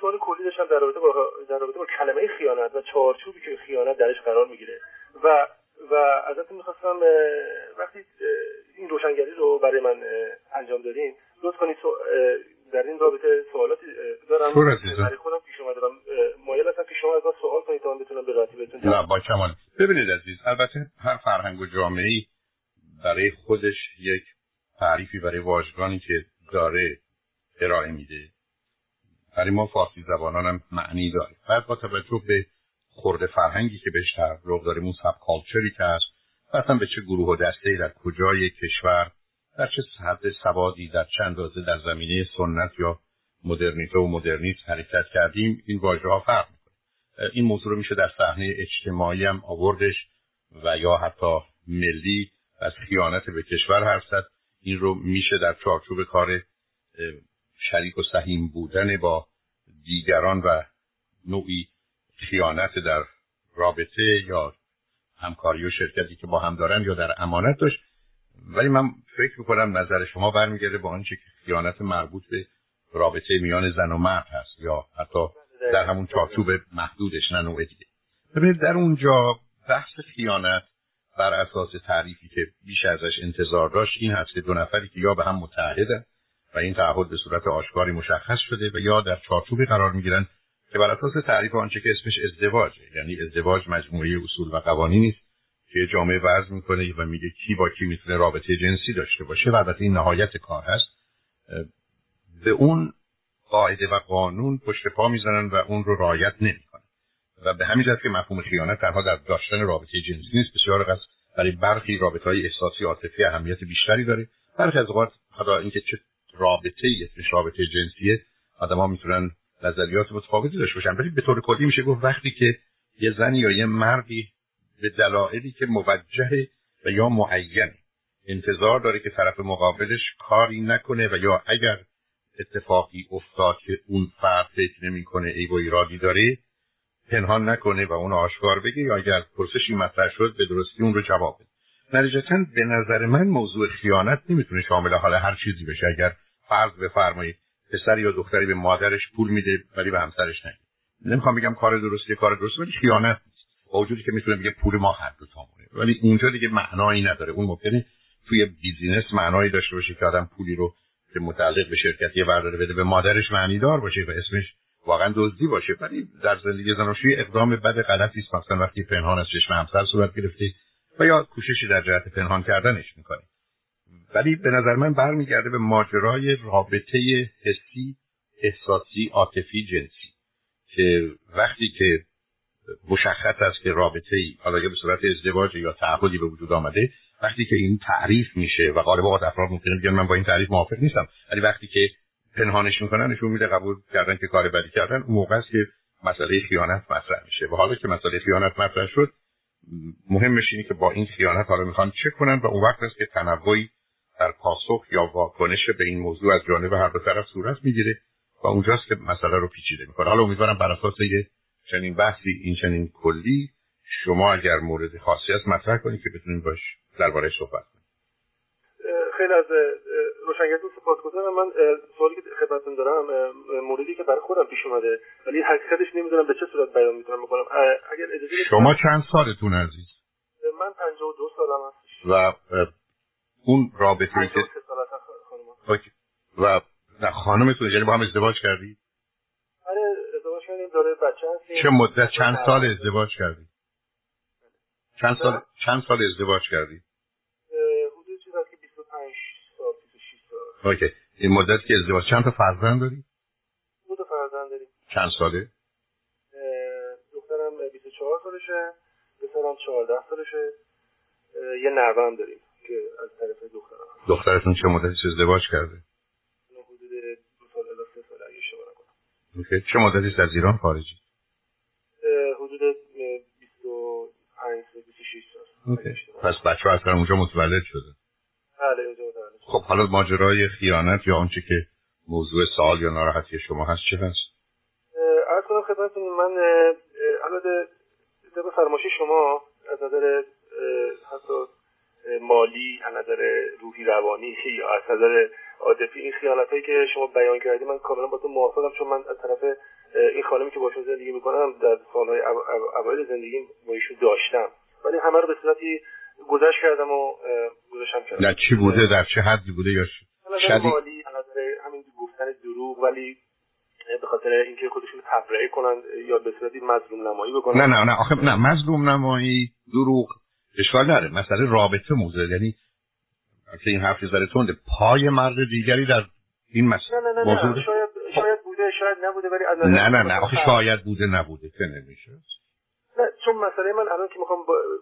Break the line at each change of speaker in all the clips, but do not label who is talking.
سوال کلی داشتم در رابطه با در رابطه با کلمه خیانت و چارچوبی که خیانت درش قرار می‌گیره. و و ازتون می‌خواستم وقتی این روشنگری رو برای من انجام دادین لطف کنید در این رابطه سوالاتی دارم. برای خودم پیش اومده و مایل هستم که شما از من سوال کنید تا من بتونم به راحتی بهتون
نه با کمال. ببینید عزیز البته هر فرهنگ و جامعه برای خودش یک تعریفی برای واژگانی که داره ارائه میده. برای ما فارسی زبانان هم معنی داره. بعد با توجه به خورده فرهنگی که بهش تعلق داریم اون سب کالچری که هست اصلا به چه گروه و دسته در کجای کشور در چه حد سوادی در چند اندازه در زمینه سنت یا مدرنیته و مدرنیسم حرکت کردیم این واژه ها فرق می‌کنه. این موضوع رو میشه در صحنه اجتماعی هم آوردش و یا حتی ملی از خیانت به کشور حرف زد. این رو میشه در چارچوب کار شریک و سهیم بودن با دیگران و نوعی خیانت در رابطه یا همکاری و شرکتی که با هم دارن یا در امانت داشت. ولی من فکر می‌کنم نظر شما برمیگرده با آنچه که خیانت مربوط به رابطه میان زن و مرد هست یا حتی در همون چارچوب محدودش نه نوع دیگه. ببینید در اونجا بحث خیانت بر اساس تعریفی که بیش ازش انتظار داشت این هست که دو نفری که یا به هم متحدن و این تعهد به صورت آشکاری مشخص شده و یا در چارچوبی قرار می‌گیرن که بر اساس تعریف آنچه که اسمش ازدواجه یعنی ازدواج مجموعه اصول و قوانینی است که جامعه وضع می‌کنه و میگه کی با کی می‌تونه رابطه جنسی داشته باشه و البته این نهایت کار هست. به اون قاعده و قانون پشت پا می‌زنن و اون رو رعایت نمی‌کنن. و به همین جهت که مفهوم خیانت تنها در داشتن رابطه جنسی نیست بسیار از برای برخی رابطه های احساسی عاطفی اهمیت بیشتری داره. برخی از اوقات حتی اینکه چه رابطه اسمش رابطه جنسیه. آدما می‌تونن نظریات متفاوتی داشته باشن. ولی به طور کلی میشه گفت وقتی که یه زنی یا یه مردی به دلایلی که موجه و یا معین انتظار داره که طرف مقابلش کاری نکنه و یا اگر اتفاقی افتاد که اون فرد فکر نمی‌کنه ای و ایرادی داره پنهان نکنه و اون آشکار بگه یا اگر پرسشی مطرح شد به درستی اون رو جواب بده. نتیجتا به نظر من موضوع خیانت نمی‌تونه شامل حال هر چیزی بشه. اگر فرض بفرمایید پسر یا دختری به مادرش پول میده ولی به همسرش نمیده. نمی‌خوام بگم کار درستی کار درستی ولی خیانت با وجودی که می‌تونه بگه پول ما هر دو تامونه ولی اونجا دیگه معنایی نداره. اون ممکنه توی بیزینس معنایی داشته باشه که آدم پولی رو که متعلق به شرکتی برداره بده به مادرش معنی دار باشه و اسمش واقعا دزدی باشه. ولی در زندگی زناشویی اقدام بد غلطی است. مثلا وقتی پنهان از چشم همسر صورت گرفته و یا کوششی در جهت پنهان کردنش می‌کنه. ولی به نظر من برمیگرده به ماجرای رابطه حسی احساسی عاطفی جنسی که وقتی که مشخص است که رابطه ای حالا یا به صورت ازدواج یا تعهدی به وجود آمده وقتی که این تعریف میشه و غالب اوقات افراد ممکنه بگن من با این تعریف موافق نیستم ولی وقتی که پنهانش می‌کنن نشون میده قبول کردن که کار بدی کردن اون موقع است که مسئله خیانت مطرح میشه. و حالا که مسئله خیانت مطرح شد مهمش اینه که با این خیانت حالا می‌خوان چه کنن و اون وقت است که تنوعی در پاسخ یا واکنش به این موضوع از جانب هر دو طرف صورت می‌گیره و اونجاست که مسئله رو پیچیده می‌کنه. حالا امیدوارم بر اساس یه چنین بحثی این چنین کلی شما اگر مورد خاصی است مطرح کنید که بتونیم باش درباره صحبت کنیم.
خیلی از روشنگرتون سپاسگزارم. من سوالی که خدمتتون دارم موردی که برای خودم پیش اومده ولی حقیقتش نمی‌دونم به چه صورت بیان می‌تونم بکنم. اگر اجازه
شما چند سالتون عزیز؟
من 52 سالم هست
و اون رابطه که و خانمتون یعنی با هم ازدواج کردید
آره ازدواج کردیم داره بچه هستیم.
چه مدت؟ چند سال ازدواج کردید چند سال چند سال ازدواج کردید
حدود چیز که 25 سال 26
سال. اوکی. این مدت که ازدواج چند تا فرزند داری؟
دو تا فرزند داریم.
چند ساله؟
دخترم 24 سالشه پسرم 14 سالشه یه نوام داریم. که از طرف دخترم
دخترتون چه مدتی ازدواج کرده؟
حدود دو سال الی سه سال اگه اشتباه نکنم.
چه مدتی از ایران خارجی؟
حدود 25 26 سال
پس بچه اصلا اونجا متولد شده.
بله
خب حالا ماجرای خیانت یا آنچه که موضوع سوال یا ناراحتی شما هست چه هست؟
از کنم خدمتتون من البته طبق فرمایش شما از نظر مالی از نظر روحی روانی یا از نظر عاطفی این خیانت هایی که شما بیان کردی من کاملا با تو موافقم چون من از طرف این خانمی که باشون زندگی می‌کنم در سالهای اوایل زندگیم با ایشون داشتم. ولی همه رو به صورتی گذشت کردم و گذاشتم کردم
در چی بوده؟ در چه حدی بوده یا
شدید؟ مالی همین گفتن دروغ ولی به خاطر اینکه خودشون تبرئه کنن یا به صورتی مظلوم نمایی بکنن.
نه نه نه آخه نه مظلوم نمایی دروغ اشکال نره. مسئله رابطه موزه یعنی که این حرفی زده تونده پای مرد دیگری در این مسئله
نه نه نه, نه. شاید شاید بوده شاید نبوده ولی از
نه نه نه. آخه شاید بوده نبوده. که نمیشه؟
نه چون مسئله من الان که می‌خوام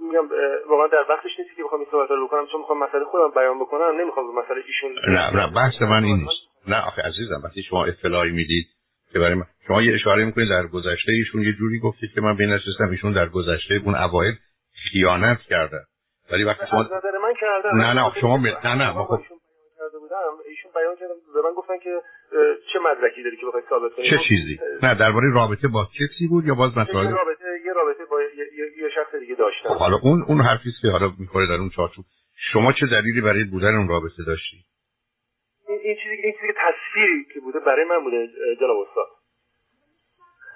میگم واقعا در وقتش نیست که بخوام این صحبت رو بکنم. چون می‌خوام مسئله خودم بیان بکنم نمی‌خوام به مسئله ایشون
نه نه. بحث من این نیست. نه آخه عزیزم وقتی شما اطلاعی می‌دید که برای من شما یه اشاره می‌کنید در گذشته ایشون یه جوری گفتید که من بینشستم ایشون در گذشته اون اوایل خیانت کردن ولی وقتی شما
نظر من کردم
نه نه شما می... نه نه خب
کرده بودم. ایشون بیان کردم به من گفتن که چه مدرکی داری که بخوای ثابت کنی؟
چه چیزی؟ نه درباره رابطه با کسی بود یا باز مثلا
رابطه یه رابطه با یه شخص دیگه داشتم. خب
حالا اون اون حرفی که حالا می‌خوره در اون چارچوب. شما چه دلیلی برای بودن اون رابطه داشتی؟
این چیزی این چیزی تصویری که بوده برای من بوده جناب استاد.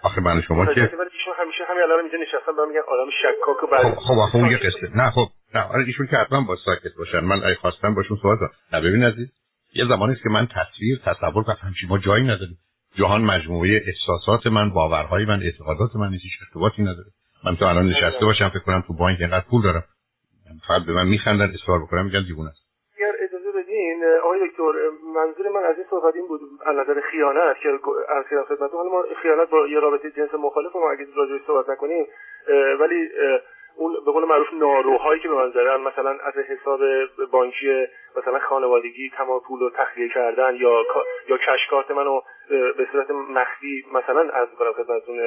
آخه من شما که
ایشون همیشه همین الان اینجا نشستم دارم میگن آدم شکاک و بعد
خب خب آخه اون یه قصه. نه خب نه آره ایشون که حتما با ساکت باشن. من ای خواستم باشون صحبت کنم. نه ببین عزیز یه زمانی است که من تصویر تصور کنم همچین ما جایی نداریم جهان مجموعه احساسات من باورهای من اعتقادات من هیچ ارتباطی نداره من تو الان نشسته باشم فکر کنم تو بانک اینقدر پول دارم. فقط به من میخندن اصرار بکنم میگن دیوونه است.
بدین آقای دکتر منظور من از این صحبت این بود از نظر خیانت که از خدمت حالا ما خیانت با یه رابطه جنس مخالف ما اگه راجعش صحبت نکنیم ولی اون به قول معروف ناروهایی که به من زدن مثلا از حساب بانکی مثلا خانوادگی تمام پول رو تخلیه کردن یا یا کشکارت منو به صورت مخفی مثلا از می‌کنم خدمتتون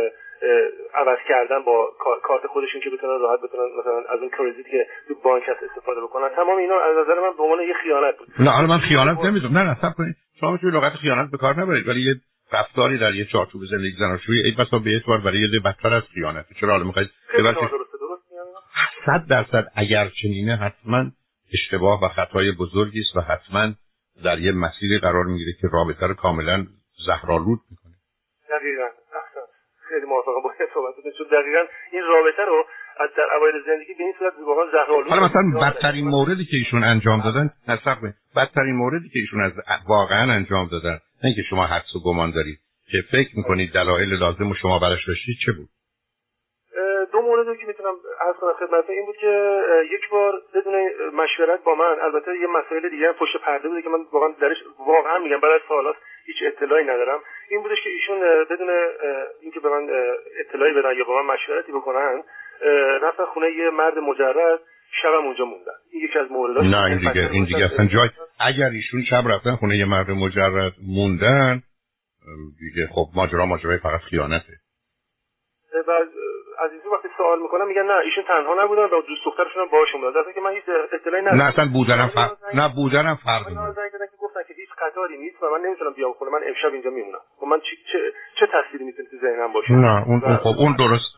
عوض کردن با کارت خودشون که بتونن راحت بتونن مثلا از اون کردیت که تو بانک هست استفاده بکنن. تمام اینا از نظر من به عنوان یه خیانت بود.
نه حالا من خیانت نمی‌دونم. نه نه صبر کنید. شما می‌تونید لغت خیانت به کار نبرید ولی یه رفتاری در یه چارچوب زندگی زناشویی ای بسا به اعتبار برای یه بدتر از خیانت. چرا؟ حالا می‌خواید صد درصد اگر چنینه حتما اشتباه و خطای بزرگی است و حتما در یه مسیری قرار می‌گیره که رابطه رو کاملا زهرالود می‌کنه.
دقیقا. خیلی موافقم با صحبتتون چون دقیقا این رابطه رو از در اوایل زندگی به این صورت واقعا زهرالود
حالا مثلا بدترین موردی که ایشون انجام دادن نصب بدترین موردی که ایشون از واقعا انجام دادن نه اینکه شما حدس و گمان دارید. که فکر می‌کنید دلایل لازم و شما براش داشتید چه بود؟
دو مورد که می‌تونم عرض کنم خدمت این بود که یک بار بدون مشورت با من البته یه مسائل دیگه هم پشت پرده بوده که من واقعا درش واقعا میگم بعد از سالات هیچ اطلاعی ندارم. این بودش که ایشون بدون اینکه به من اطلاعی بدن یا با من مشورتی بکنن رفتن خونه یه مرد مجرد شبم اونجا موندن. این یکی از مورداش
نه این دیگه این دیگه اصلا جای اگر ایشون شب رفتن خونه یه مرد مجرد موندن دیگه خب ماجرا ماجرای فقط خیانته.
بعد از این وقتی سوال می‌کنم میگن نه ایشون تنها نبودن و دوست دخترشون هم باهاشون بودن. که من هیچ اطلاعی ندارم.
نه اصلا بودنم فرق نه بودنم فرق
زنگ که گفتن که هیچ قطاری نیست و من نمی‌تونم بیام خونه من امشب اینجا میمونم. و خب من چه چه, چه تأثیری می‌تونه تو ذهنم باشه؟
نه اون اون خب اون درست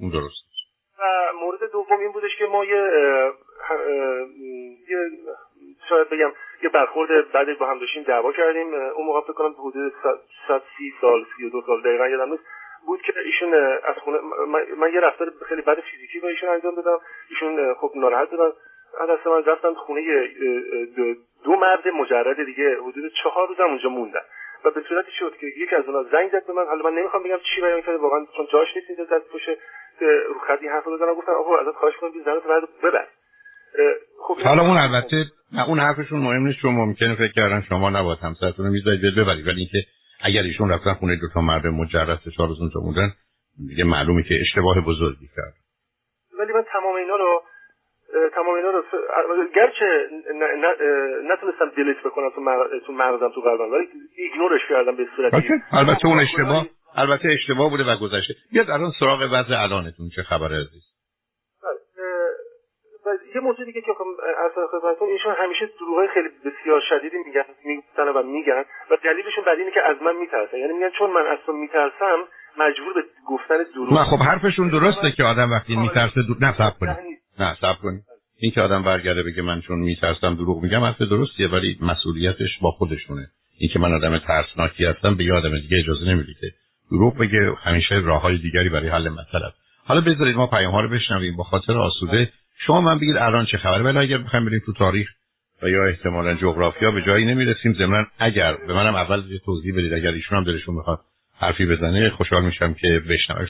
اون درست
و مورد دوم این بودش که ما یه یه شاید بگم یه برخورد بعد با هم داشتیم دعوا کردیم. اون موقع فکر کنم حدود 130 سال 32 سال دقیقا یادم نیست. بود که ایشون از خونه من, یه رفتار خیلی بد فیزیکی با ایشون انجام دادم. ایشون خب ناراحت بودن از من رفتم خونه دو مرد مجرد دیگه. حدود چهار روزم اونجا موندن. و به صورتی شد که یکی از اونها زنگ زد به من. حالا من نمی‌خوام بگم چی بیان کرده. واقعا چون جاش نیست اینجا زد پشت رو این حرف بزنم گفتن آقا ازت خواهش کنم بی زنت بعد ببر.
خب حالا اون البته نه اون حرفشون مهم نیست. چون ممکنه فکر کردن شما نباید همسرتون رو می‌ذارید ببرید. ولی اینکه اگر ایشون رفتن خونه دو تا مرد مجرد روز اونجا موندن دیگه معلومه که اشتباه بزرگی کرد.
ولی من تمام اینا رو تمام اینا رو گرچه نتونستم دلیت بکنم تو تو مغزم تو قلبم ولی ایگنورش کردم به صورت
البته اون اشتباه البته اشتباه بوده و گذشته. بیاد الان سراغ وضع الانتون چه خبره عزیز؟
یه موضوع دیگه که اصلا خدمتتون ایشون همیشه دروغای خیلی بسیار شدیدی میگن میگن و میگن و دلیلشون بعد اینه که از من میترسن. یعنی میگن چون من از تو میترسم مجبور به گفتن دروغ.
نه خب حرفشون درسته که آدم وقتی آره. میترسه دروغ نه صبر کنید. نه صبر کنید. این که آدم برگرده بگه من چون میترسم دروغ میگم حرف درستیه ولی مسئولیتش با خودشونه. این که من آدم ترسناکی هستم به آدم دیگه اجازه نمیده که دروغ بگه همیشه راه های دیگری برای حل مسئله حالا بذارید ما پیام ها رو بشنویم. با خاطر آسوده شما من بگید الان چه خبره؟ ولی اگر بخوایم بریم تو تاریخ و یا احتمالا جغرافیا به جایی نمی‌رسیم. ضمن اگر به منم اول یه توضیح بدید اگر ایشون هم دلشون می‌خواد حرفی بزنه خوشحال میشم که بشنوش.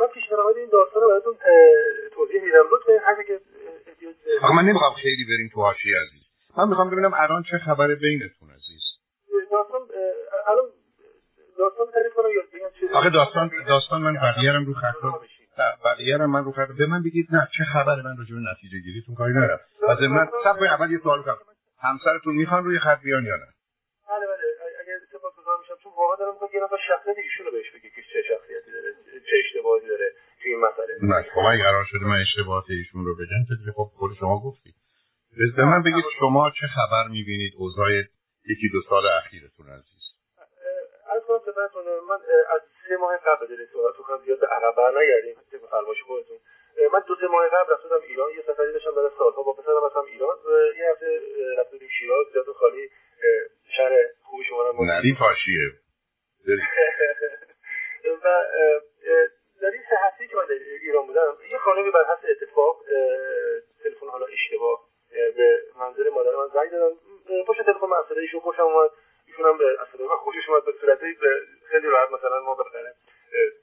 من پیشنهاد این داستان رو براتون توضیح میدم. لطفا هر که
آقا من نمی‌خوام خیلی بریم تو حاشیه عزیز. من می‌خوام ببینم الان چه خبره بینتون عزیز.
داستان الان داستان تعریف کنم یا بگم چه
آخه داستان داستان من بقیه رو خط بقیه من رو خط به من بگید نه چه خبره من راجع به نتیجه گیریتون کاری ندارم. بعد من صبر اول یه سوال کنم همسرتون می‌خوان روی خط بیان یا نه؟
بله بله. اگر سپاسگزار میشم چون واقعا دارم میگم یه نفر شخصیت ایشونو بهش بگی که چه شخصیتی داره چه اشتباهی داره تو این مسئله.
نه خب اگه قرار شده من اشتباهات ایشون رو بگم که خب خود شما گفتی. به من بگید شما چه خبر می‌بینید؟ اوضاع یکی دو سال اخیرتون عزیز
از کنم خدمتتون من از سه ماه قبل این صحبت کنم زیاد به عقب برنگردیم. فرمایش خودتون. من دو سه ماه قبل رفتم ایران. یه سفری داشتم برای سالها با پسرم رفتم ایران. یه هفته رفتیم شیراز جاده خالی شهر خوبی شما رو
نری پاشیه
و در این سه هفته که من ایران بودم یه خانمی بر حسب اتفاق تلفن حالا اشتباه به منظر مادر من زنگ دادم پشت تلفن اصلا ایشون خوشم اومد ایشون هم به اصلا من خوشش اومد به صورتی خیلی راحت مثلا ما بالاخره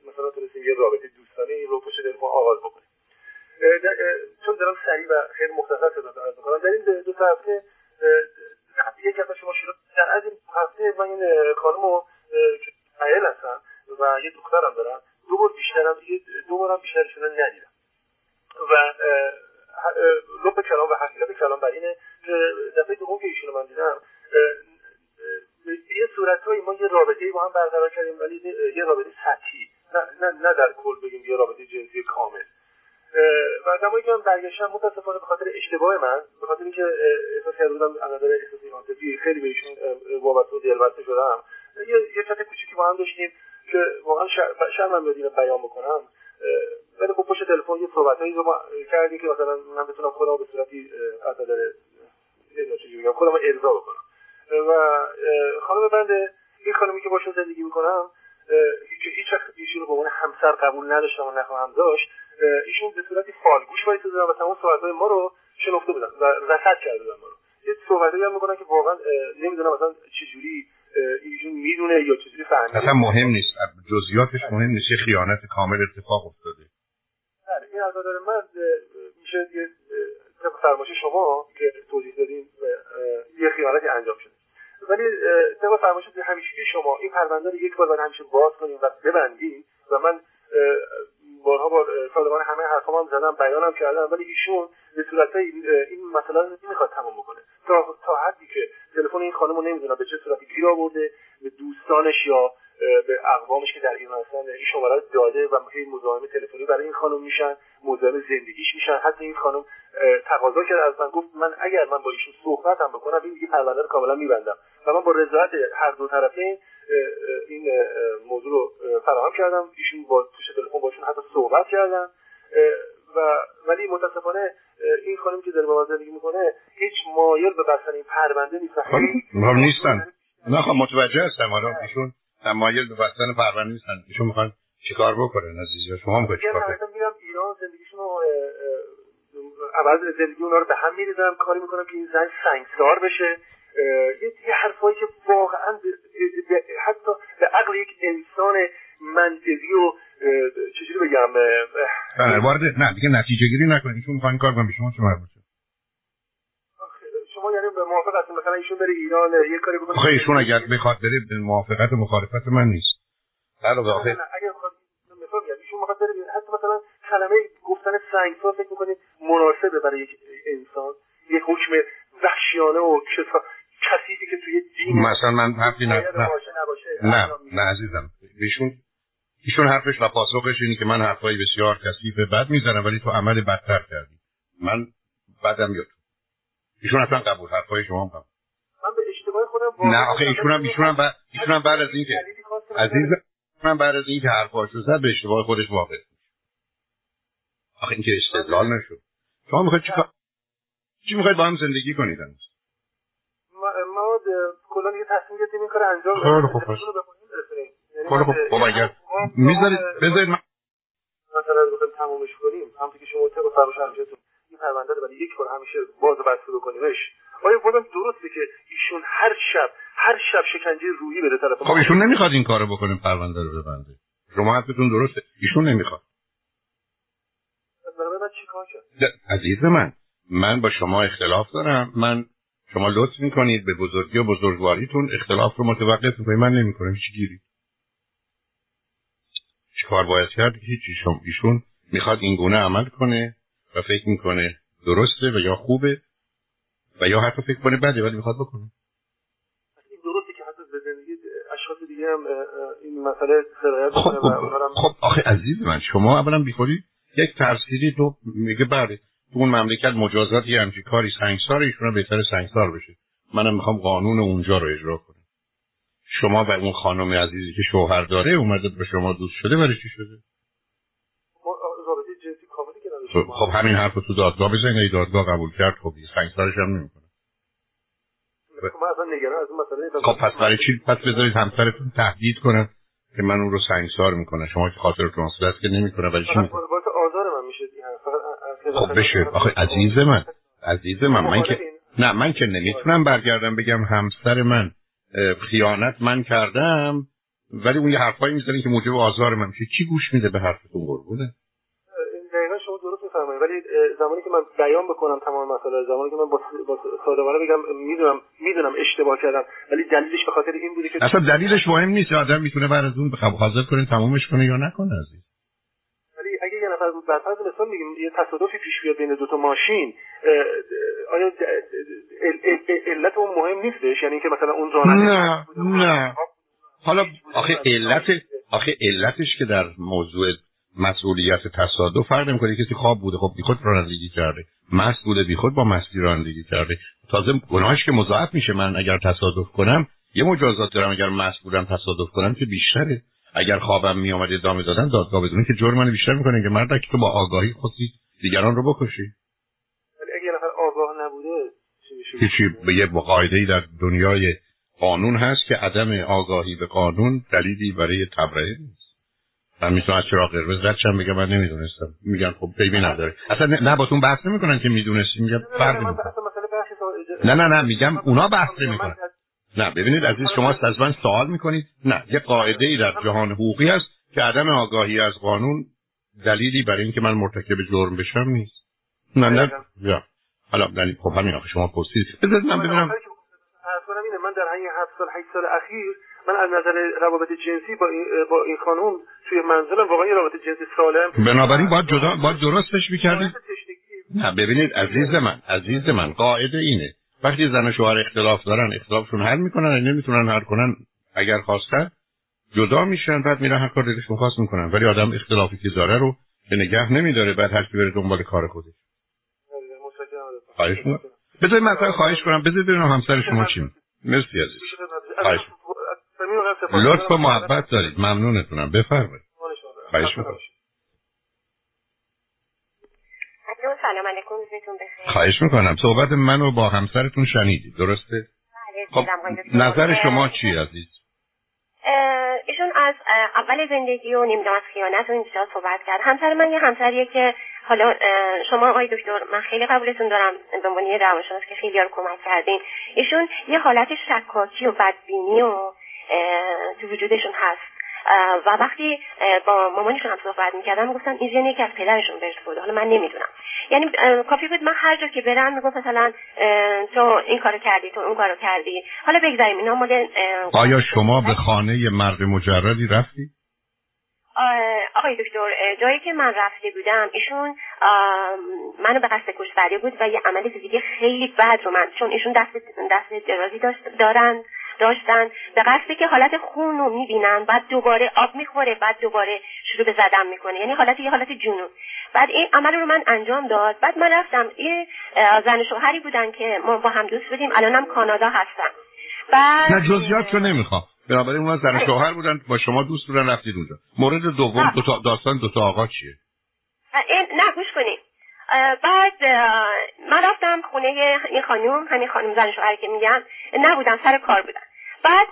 مثلا تونستیم یه رابطه دوستانه رو پشت تلفن آغاز بکنیم چون دارم سریع و خیلی مختصر خدمت عرض می‌کنم در این دو تا هفته یک هفته شما شروع در از این این خانم که قیل هستم و یه دخترم دارم دو بار بیشترم دو بارم بیشترشون ندیدم و لب کلام و حقیقت کلام بر اینه که دفعه دوم که ایشونو من دیدم یه صورتهایی ما یه رابطه با هم برقرار کردیم ولی یه رابطه سطحی نه, نه, نه در کل بگیم یه رابطه جنسی کامل و زمانی که من برگشتم متاسفانه به خاطر اشتباه من به خاطر اینکه احساس کرده بودم از نظر احساسی عاطفی خیلی بهشون وابسته و دلبسته شدم یه یه چت کوچیکی با هم داشتیم که واقعا شرمم میاد اینو بیان بکنم ولی خب پشت تلفن یه صحبتایی رو ما کردیم که مثلا من بتونم خودم به صورتی از نظر بگم خودم ارضا بکنم و خانم بنده این خانمی که باشون زندگی می‌کنم که هیچ وقت ایشون رو به عنوان همسر قبول نداشتم و نخواهم داشت. ایشون به صورتی فالگوش وایساده بودن و تمام صحبتهای ما رو شنفته بودن و رصد کرده بودن ما رو. یه صحبتایی هم می‌کنن که واقعا نمی‌دونم مثلا چجوری ایشون می‌دونه یا چجوری فهمیده.
اصلا مهم نیست. جزئیاتش مهم نیست. یه خیانت کامل اتفاق افتاده.
بله این از نظر من میشه یه فرمایش شما که توضیح دادین یه خیانتی انجام شده. ولی طبق فرمایش همیشگی شما. این پرونده رو یک بار بعد همیشه باز کنیم و ببندیم. و من بارها بار صادقان همه حرفام هم زدم بیانم کردم. ولی ایشون به صورت این مسئله رو نمی‌خواد تمام بکنه. تا تا حدی که تلفن این خانم رو نمی‌دونم به چه صورتی گیر آورده به دوستانش یا به اقوامش که در ایران هستن این شماره رو داده و هی مزاحم تلفنی برای این خانم میشن مزاحم زندگیش میشن. حتی این خانم تقاضا کرد از من گفت من اگر من با ایشون صحبت هم بکنم این دیگه پرونده رو کاملا میبندم. و من با رضایت هر دو طرفین این موضوع رو فراهم کردم. ایشون با پشت تلفن باشون حتی صحبت کردن. و ولی متاسفانه این خانم که داره با من زندگی می‌کنه هیچ مایل به بستن این پرونده نیست.
نیستن. نه خب متوجه هستم. آره ایشون مایل به بستن پرونده نیستن ایشون می‌خوان چیکار بکنن؟ عزیز شما می‌خواید چیکار
میرم ایران زندگیشون رو عوض زندگی اونا رو به هم میریزم کاری می‌کنم که این زن سنگسار بشه. یه حرفایی که واقعا حتی به عقل یک انسان منطقی و چجوری بگم
وارد نه دیگه نتیجه گیری نکنید. ایشون می‌خوان کار کنم به شما چه مربوطه
شما یعنی به موافق هستید مثلا ایشون بره ایران یه کاری بکنه.
خب ایشون اگر بخواد بره به موافقت و مخالفت من نیست. علاوه آخه
اگر بخواد بگم ایشون می‌خواد بره حتی مثلا کلمه گفتن سنگسار فکر می‌کنید مناسبه برای یک انسان یک حکم وحشیانه و کثیفی که توی دین
مثلا من حرفی نه. نه نه, نه عزیزم. ایشون ایشون حرفش و پاسخش اینه که من حرفای بسیار کثیف بد می‌زنم ولی تو عمل بدتر کردی. من بدم میاد ایشون اصلا قبول حرفای شما هم قبول.
من به اشتباه خودم
نه آخه ایشون هم ایشون هم بعد ایشون هم بعد از اینکه عزیز من بعد از اینکه حرفاشو زد به اشتباه خودش واقع آخه اینکه استدلال نشد. شما می‌خواید چیکار چی می‌خواید با هم زندگی کنید هنوز؟
ما کلا یه تصمیم گرفتیم این کار انجام
خیلی خوب خب خب اگر می‌ذارید بذارید
مثلا بخوایم تمومش کنیم. همونطور که شما طبق فرمایش پرونده رو برای یک بار همیشه باز بسته بکنیمش آیا بازم درسته که ایشون هر شب هر شب شکنجه روحی بده طرف
خب ایشون نمی‌خواد این کارو بکنه پرونده رو ببنده. شما حرفتون درسته. ایشون نمی‌خواد.
چیکار
عزیز من من با شما اختلاف دارم. من شما لطف می‌کنید به بزرگی و بزرگواریتون اختلاف رو متوقف می‌کنید. من نمی‌کنم. هیچ گیری. کار باید کرد؟ هیچ ایشون می‌خواد این گونه عمل کنه. و فکر می‌کنه درسته و یا خوبه و یا حتی فکر کنه بده ولی می‌خواد بکنه.
این درسته که حتی به زندگی اشخاص دیگه هم این مسئله سرایت
خب, خب, خب آخه عزیز من شما اولا بیخوری یک ترسیدی تو میگه بله تو اون مملکت مجازات یه همچی کاری سنگسار ایشون بهتر سنگسار بشه. منم می‌خوام قانون اونجا رو اجرا کنم. شما و اون خانم عزیزی که شوهر داره اومده به شما دوست شده برای چی شده؟ خب, خب همین حرف تو دادگاه بزنید ای دادگاه قبول کرد خب سنگسارش هم نمی‌کنه. خب پس برای چی؟ پس بذارید همسرتون تهدید کنن که من اون رو سنگسار می‌کنه شما که خاطرتون اصل است که نمی‌کنه ولی چی می‌کنه؟
آزار من میشه.
خب بشه. آخه عزیز من عزیز من من که نه من که نمی‌تونم برگردم بگم همسر من خیانت من کردم ولی اون یه حرفایی می‌زنه که موجب آزار من میشه. کی گوش میده به حرفتون قربونه
دقیقا شما درست میفرمایید ولی زمانی که من بیان بکنم تمام مسئله زمانی که من با, با صادقانه بگم می‌دونم می‌دونم اشتباه کردم ولی دلیلش به خاطر این بوده که
اصلا دلیلش مهم نیست آدم می‌تونه بعد از اون حاضر کنه تمامش کنه یا نکنه عزیز.
ولی اگه یه نفر بر فرض مثال میگیم یه تصادفی پیش بیاد بین دو تا ماشین آیا علت اون مهم نیستش؟ یعنی اینکه مثلا اون
راننده نه نه. حالا آخه علت آخه علتش که در موضوع مسئولیت تصادف فرق نمی‌کنه. کسی خواب بوده خب بیخود رانندگی کرده. مست بوده بیخود با مستی رانندگی کرده. تازه گناهش که مضاعف میشه. من اگر تصادف کنم یه مجازات دارم. اگر مست بودم تصادف کنم که بیشتره. اگر خوابم میآمد ادامه دادن دادگاه بدونه که جرم من بیشتر می‌کنه. که مرد که تو با آگاهی خودی دیگران رو بکشی.
ولی اگر نفر آگاه نبوده
هیچی. به یه قاعده در دنیای قانون هست که عدم آگاهی به قانون دلیلی برای تبرئه نیست. من می‌تونم از چرا قرمز رد شم بگم من نمی‌دونستم. میگن خب پیبی نداره. اصلا نه باتون بحث نمی‌کنن که می‌دونستی میگم فرق نه نه نه میگم اونا بحث نمی‌کنن. نه ببینید عزیز شما از من سوال می‌کنید. نه یه قاعده ای در جهان حقوقی هست که عدم آگاهی از قانون دلیلی برای اینکه من مرتکب جرم بشم نیست. نه نه. حالا دلیل خب همین آخه شما پرسید بذارید من ببینم.
من در همین 7 سال 8 سال اخیر من از نظر روابط جنسی با این, با این خانم توی منزلم واقعا یه رابطه جنسی سالم.
بنابراین باید جدا باید درستش می‌کردید نه ببینید عزیز من عزیز من قاعده اینه. وقتی زن و شوهر اختلاف دارن اختلافشون حل می‌کنن نمی‌تونن حل کنن اگر خواستن جدا میشن بعد میرن هر کار دلشون خواست می‌کنن. ولی آدم اختلافی که داره رو به نگه نمیداره بعد هر کی بره دنبال کار خودش. خواهش می‌کنم. بذارید مثلا خواهش کنم. بذارید ببینم همسر شما چی مرسی عزیز. خواهش لطف و محبت دارید. ممنونتونم. بفرمایید. خواهش می‌کنم.
سلام علیکم. بخیر.
خواهش می‌کنم. صحبت منو با همسرتون شنیدید. درسته؟
خب
نظر شما چی عزیز؟
ایشون از اول زندگی و نمی‌دونم از خیانت و این صحبت کرد. همسر من یه همسریه که حالا شما آقای دکتر من خیلی قبولتون دارم به عنوان یه روانشناس که خیلی رو کمک کردین. ایشون یه حالت شکاکی و بدبینی و تو وجودشون هست. و وقتی با مامانشون هم صحبت می‌کردم گفتن این زن یکی از پدرشون برس بوده حالا من نمی‌دونم. یعنی کافی بود من هر جا که برم می‌گفت مثلا تو این کارو کردی تو اون کارو کردی. حالا بگذاریم اینا مال
آیا شما به خانه مرد مجردی رفتی؟
آقای دکتر جایی که من رفته بودم ایشون منو به قصد کشتاری بود و یه عمل دیگه خیلی بد رو من چون ایشون دست دست درازی دارن داشتن. به قصدی که حالت خون رو می‌بینن بعد دوباره آب می‌خوره بعد دوباره شروع به زدن می‌کنه. یعنی حالت یه حالت جنون بعد این عمل رو من انجام داد. بعد من رفتم یه زن شوهری بودن که ما با هم دوست بودیم. الانم کانادا هستن. بعد
نه جزئیات رو نمی‌خوام. بنابراین اونا زن شوهر بودن با شما دوست بودن رفتید اونجا. مورد دوم دو تا داستان دو تا آقا چیه؟
نه گوش کنید بعد من رفتم خونه این خانم همین خانم زن شوهر که میگم نبودم سر کار بودم. بعد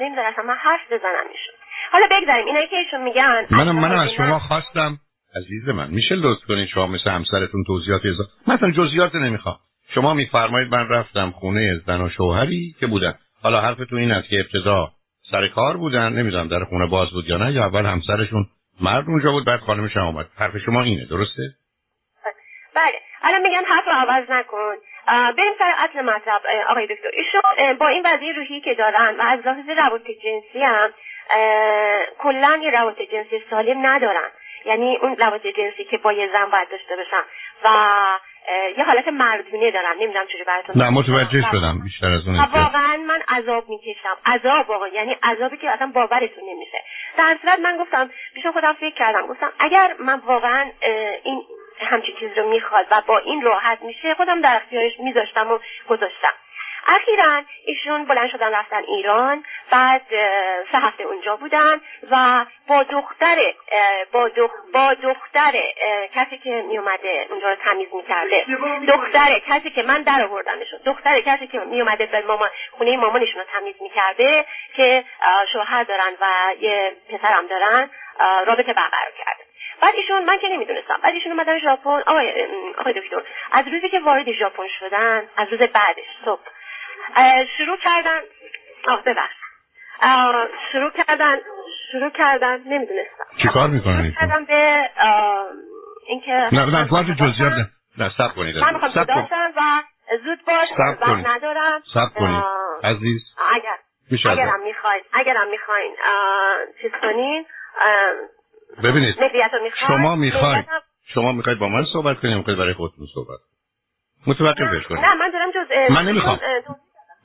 نمی‌ذاره اصلا من حرف بزنم ایشون حالا بگذاریم اینایی که ایشون میگن
منم منم از شما خواستم عزیز من میشه لطف کنید شما مثل همسرتون توضیحات اضافه مثلا جزئیات نمی‌خوام. شما میفرمایید من رفتم خونه زن و شوهری که بودن حالا حرفتون این است که ابتدا سر کار بودن نمی‌دونم در خونه باز بود یا نه یا اول همسرشون مرد اونجا بود بعد خانمش آمد حرف شما اینه درسته؟
بله. الان میگن حرف رو عوض نکن. بریم سر اصل مطلب آقای دکتر. ایشون با این وضعیه روحی که دارن و از لحاظ روابط جنسی هم کلا یه روابط جنسی سالم ندارن. یعنی اون روابط جنسی که با یه زن باید داشته باشن. و یه حالت مردونه دارن نمی‌دونم چجوری براتون
نه متوجه شدم بیشتر از اون
واقعا من عذاب می‌کشم. عذاب واقعا یعنی عذابی که اصلا باورتون نمیشه. در صورت من گفتم پیش خودم فکر کردم گفتم اگر من واقعا این همچی چیز رو می‌خواد و با این راحت میشه خودم در اختیارش میذاشتم و گذاشتم. اخیرا ایشون بلند شدن رفتن ایران بعد سه هفته اونجا بودن و با دختر با, دخ با دختر کسی که میومده اونجا رو تمیز می‌کرده. دختر کسی که من در آوردمشون دختر کسی که میومده به مامان خونه مامانشون رو تمیز می‌کرده که شوهر دارن و یه پسرم دارن رابطه برقرار کرده. بعد ایشون من که نمی‌دونستم. بعد ایشون اومدن ژاپن. آقای آقای دکتر از روزی که وارد ژاپن شدن از روز بعدش صبح شروع کردن آه ببخش. شروع کردن شروع کردن نمی‌دونستم.
چیکار می‌کنن
شروع کردن به اینکه
نه نه وارد جزئیات نه. نه سب کنید.
من می‌خوام و زود باش
سب کنید.
ندارم.
سب کنید. عزیز.
اگر اگرم می‌خواین اگرم می‌خواین چیز کنین
ببینید. شما می‌خواید
هم...
شما می‌خواید با من صحبت کنید می‌خواید برای خودتون صحبت متوقفش کنید
نه من دارم جز
من نمی‌خوام.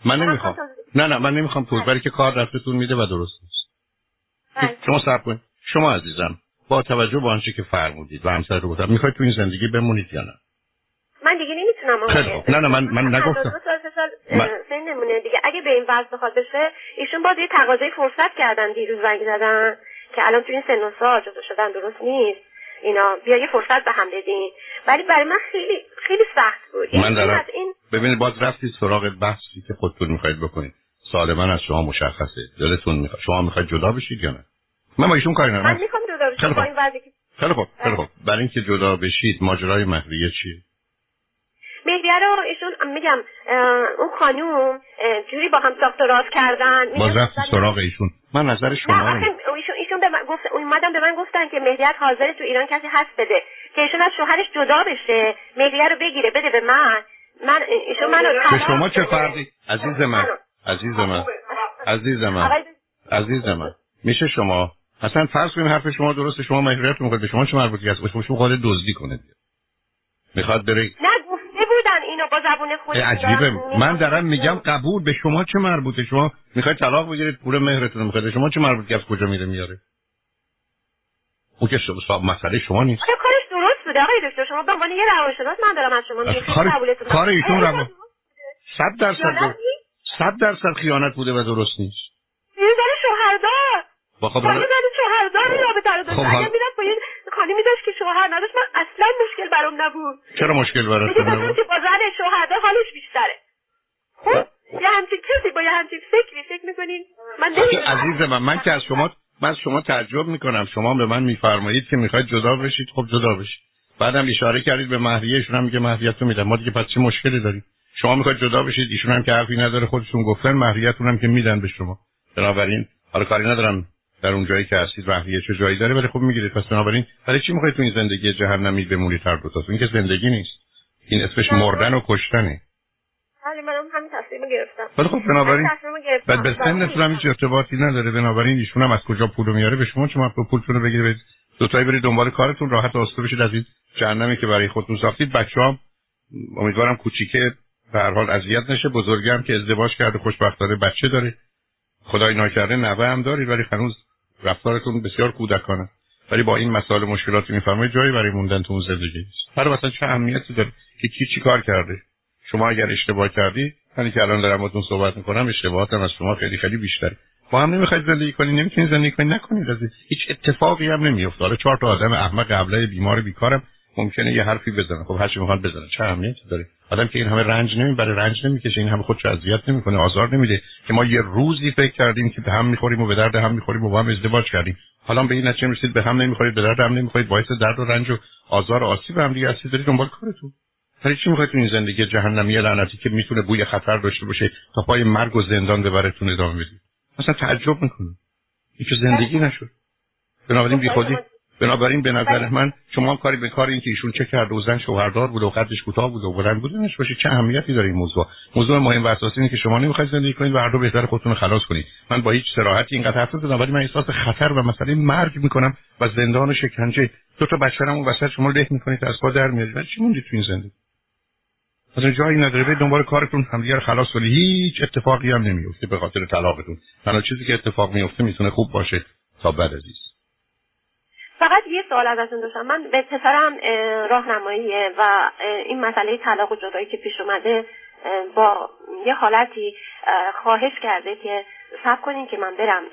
من نمی‌خوام. نه نه من نمی‌خوام توضیح برای که کار دستتون میده و درست نیست. شما صبر کنید. شما عزیزم با توجه به آنچه که فرمودید و همسر رو گفتم می‌خواید تو این زندگی بمونید یا نه؟
من دیگه نمی‌تونم
خیلی نه نه من من نگفتم.
من... نمونه دیگه. اگه به این وضع بخواد بشه ایشون باز یه تقاضای فرصت کردن دیروز زنگ زدن که الان تو این سن و سال جدا شدن درست نیست. اینا بیا یه فرصت به هم بدین. ولی برای من خیلی خیلی سخت بود.
من دارم این... ببینید باز رفتید سراغ بحثی که خودتون می‌خواید بکنید. سوال من از شما مشخصه. دلتون می‌خواد شما می‌خواید جدا بشید یا نه؟ من با ایشون کاری ندارم.
من می‌خوام جدا بشم. با این وضعی
خیلی خوب خیلی خوب. برای اینکه جدا بشید ماجرای مهریه چیه؟
مهریه رو ایشون میگم اون خانوم جوری با هم ساخت راست کردن.
باز رفتی سراغ ایشون. من نظر شما
نه ایشون ایشون به من گفت اومدن به من گفتن که مهریت حاضر تو ایران کسی هست بده. که ایشون از شوهرش جدا بشه. مهریه رو بگیره بده به من. من ایشون منو
به شما چه فرقی عزیز من. عزیز من. عزیز من. عزیز من. میشه شما اصلا فرض کنیم حرف شما درسته شما مهریت رو می‌خواید به شما چه مربوطی است شما خود دزدی کنه می‌خواد بره
نه گفته بودن اینو با زبون خود
عجیبه. من دارم میگم قبول. به شما چه مربوطه؟ شما می‌خواید طلاق بگیرید پول مهرتون می‌خواید. شما چه مربوطی از کجا میره میاره؟ اون که مسئله شما نیست.
درست بوده آقای دکتر شما به عنوان یه روانشناس من دارم از شما
کار کار ایشون روان صد درصد صد درصد خیانت بوده و درست نیست.
یه زن شوهردار.
با خب
زن شوهردار رابطه رو داشت اگر می‌رفت با یه خانمی داشت که شوهر نداشت من اصلا مشکل برام نبود.
چرا مشکل براتون
نبود؟ که با زن شوهردار حالش بیشتره. خب؟ یه همچین کسی با یه همچین فکری فکر می‌کنین؟ من
عزیز من من که از شما من شما تعجب می‌کنم. شما به من میفرمایید که می‌خواید جدا بشید. خب جدا بشید. بعدم اشاره کردید به مهریه ایشون هم میگه مهریتو میدم ما دیگه پس چه مشکلی داریم؟ شما می‌خواید جدا بشید ایشون هم که حرفی نداره خودشون گفتن مهریتون هم که میدن به شما. بنابراین حالا کاری ندارم در اون جایی که هستید مهریه چه جایی داره ولی خب می‌گیرید. پس بنابراین برای چی می‌خواید تو این زندگی جهنمی بمونید هر دو تا این که زندگی نیست. این اسمش مردن و کشتنه.
ولی منم همین تصمیم گرفتم.
ولی خب بنابراین بعد به سنتون هم هیچ ارتباطی نداره. بنابراین ایشون هم از کجا پولو میاره؟ به شما تو پولتون رو بگیرید دو تایی برید دنبال کارتون راحت آسوده بشید از این جهنمی که برای خودتون ساختید. بچه‌ها امیدوارم کوچیکه به هر حال اذیت نشه. بزرگم که ازدواج کرده خوشبختانه بچه داره. خدای ناکرده نوه هم دارید ولی هنوز رفتارتون بسیار کودکانه. ولی با این مسائل مشکلاتی میفرمایید جایی برای موندن تو اون زندگی نیست. هر مثلا چه اهمیتی داره که کی چی کار کرده. شما اگر اشتباه کردی من که الان دارم باهاتون صحبت می‌کنم اشتباهاتم از شما خیلی خیلی بیشتره. با هم نمی‌خواید زندگی کنید نمی‌تونید زندگی کنید نکنید از هیچ اتفاقی هم نمیفته حالا چهار تا آدم احمق قبله بیمار بیکارم. ممکنه یه حرفی بزنن خب هرچی می‌خوان بزنن چه اهمیتی داره؟ آدم که این همه رنج نمی‌بره رنج نمی‌کشه. این همه خودش اذیت نمی‌کنه آزار نمیده که ما یه روزی فکر کردیم که به هم می‌خوریم و به درد هم می‌خوریم و با هم ازدواج کردیم. حالا به این نتیجه رسید به هم نمی‌خورید به درد هم نمی‌خورید. باعث درد و رنج و آزار و آسیب هم دیگه هستید. دارید دنبال کارتون. برای چی می‌خواید این زندگی جهنمی لعنتی که می‌تونه بوی خطر داشته باشه تا پای مرگ و زندان ببرتون ادامه بدید؟ مثلا تعجب می‌کنم. این زندگی نشد. بنابراین بی خودی بنابراین به نظر من شما کاری به کار این که ایشون چه کرده و زن شوهردار بود و قدش کوتاه بود و بلند بود نش باشه. چه اهمیتی داره این موضوع؟ موضوع مهم و اساسی اینه که شما نمی‌خواید زندگی کنید و هر دو بهتر خودتون خلاص کنید. من با هیچ صراحتی اینقدر حرف زدم ولی من احساس خطر و مسئله مرگ می‌کنم و زندان و شکنجه. دو تا بچه‌رم اون وسط شما له می‌کنید از پا در میارید چی موندید تو این زندگی؟ اصلا جایی نداره به دنبال کارتون همدیگه خلاص کنید. هیچ اتفاقی هم نمیفته به خاطر طلاقتون. تنها چیزی که اتفاق میفته می‌تونه خوب باشه تا بعد از
فقط یه سوال ازتون داشتم. من به پسرم راهنماییه و این مسئله طلاق و جدایی که پیش اومده با یه حالتی خواهش کرده که سب کنین که من برم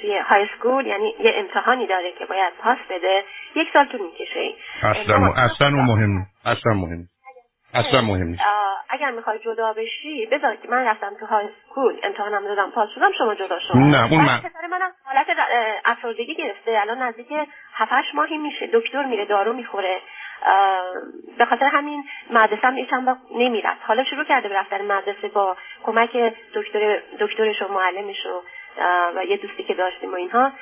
توی های سکول یعنی یه امتحانی داره که باید پاس بده. یک سال طول می‌کشه.
اصلا اصلا مهم. اصلا مهم. اصلا مهم نیست.
اگر می‌خوای جدا بشی بذار من رفتم تو های سکول امتحانم دادم پاس شدم شما جدا شما
نه اون من
پسر منم حالت افسردگی گرفته الان نزدیک 7 ماهی میشه دکتر میره دارو می‌خوره. به خاطر همین مدرسه هم چند وقت نمی‌رفت. حالا شروع کرده به رفتن مدرسه با کمک دکتر دکترش و معلمش و و یه دوستی که داشتیم و اینها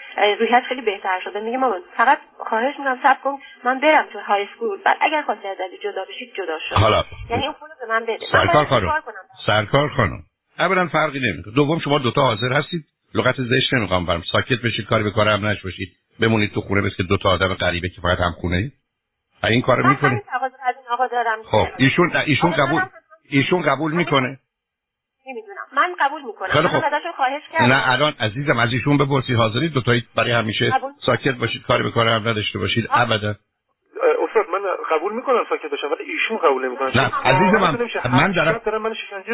روحیت خیلی بهتر شده. میگه مامان فقط خواهش می‌کنم صبر کن من برم تو های اسکول بعد اگر خواستی از جدا بشید جدا شد.
حالا.
یعنی اون پولو به من بده.
سرکار خانم. سرکار خانم. اولا فرقی نمی‌کنه. دوم شما دوتا حاضر هستید. لغت زشت نمی‌خوام برم. ساکت بشید کاری به کار هم نش باشید بمونید تو خونه مثل دو تا آدم غریبه که فقط هم خونه اید این کارو می‌کنه خب ایشون ایشون قبول ایشون قبول می‌کنه.
من قبول می‌کنم. خیلی خوب. خواهش کردم.
نه الان عزیزم از ایشون بپرسید حاضرید دو تایی برای همیشه ساکت باشید کاری به کار هم نداشته باشید. ابدا.
استاد من قبول می‌کنم ساکت باشم ولی ایشون قبول نمی‌کنه.
نه عزیز من من دارم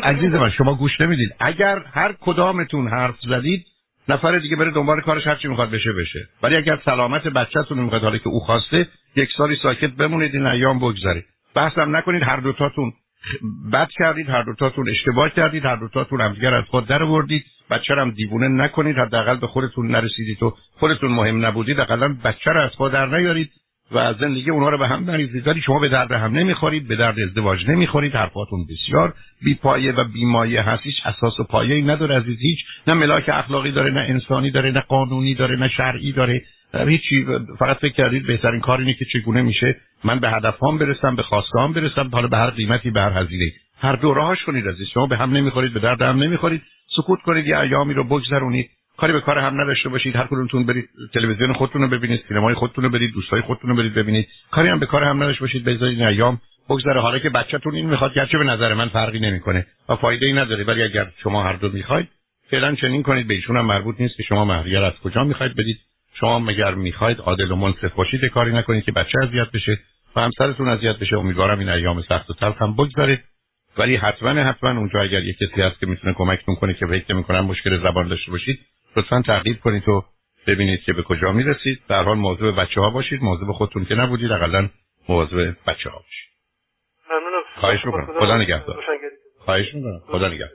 عزیز من شما گوش نمی‌دید. اگر هر کدامتون حرف زدید نفر دیگه بره دنبال کارش هر چی می‌خواد بشه بشه. ولی اگر سلامت بچه‌تون می‌خواد حالا که او خواسته یک سالی ساکت بمونید این ایام بگذره بحثم نکنید هر دوتاتون بد کردید هر دوتاتون اشتباه کردید هر دوتاتون همدیگر از خود در آوردید بچه هم دیوونه نکنید حداقل به خودتون نرسیدید و خودتون مهم نبودید اقلا بچه رو از خود در نیارید و از زندگی اونها رو به هم نریزید ولی شما به درد هم نمی‌خورید به درد ازدواج نمی‌خورید حرفاتون بسیار بی پایه و بی مایه هست. هیچ اساس و پایه ای نداره عزیز هیچ نه ملاک اخلاقی داره نه انسانی داره نه قانونی داره نه شرعی داره. هیچی فقط فکر کردید بهترین کار اینه که چگونه میشه من به هدفهام برسم به خواستهام برسم حالا به هر قیمتی به هر هزینه هر دو راهش کنید عزیز. شما به هم نمی‌خورید به درد هم نمی‌خورید. سکوت کنید یه ایامی رو بگذرونید. کاری به کار هم نداشته باشید. هر کدومتون برید تلویزیون خودتون رو ببینید سینمای خودتون رو برید دوستای خودتون رو برید ببینید. کاری هم به کار هم نداشته باشید. بذارید این ایام بگذره. حالا که بچه‌تون این می‌خواد گرچه به نظر من فرقی نمی‌کنه و فایده ای نداره. ولی اگر شما هر دو می‌خواید فعلا چنین کنید. به ایشون هم مربوط نیست که شما مهریه از کجا می‌خواید بدید شما مگر می‌خواید عادل و منصف باشید کاری نکنید که بچه اذیت بشه و همسرتون اذیت بشه. امیدوارم این ایام سخت و تلخ هم بگذره. ولی حتما حتما اونجا اگر یه کسی هست که می‌تونه کمکتون کنه که فکر می‌کنم مشکل زبان داشته باشید لطفا تعقیب کنید و ببینید که به کجا می‌رسید. در حال موضوع بچه ها باشید. موضوع خودتون که نبودید اقلا موضوع بچه ها باشید خواهش می‌کنم. خدا نگهدار. خواهش می‌کنم. خدا نگهدار.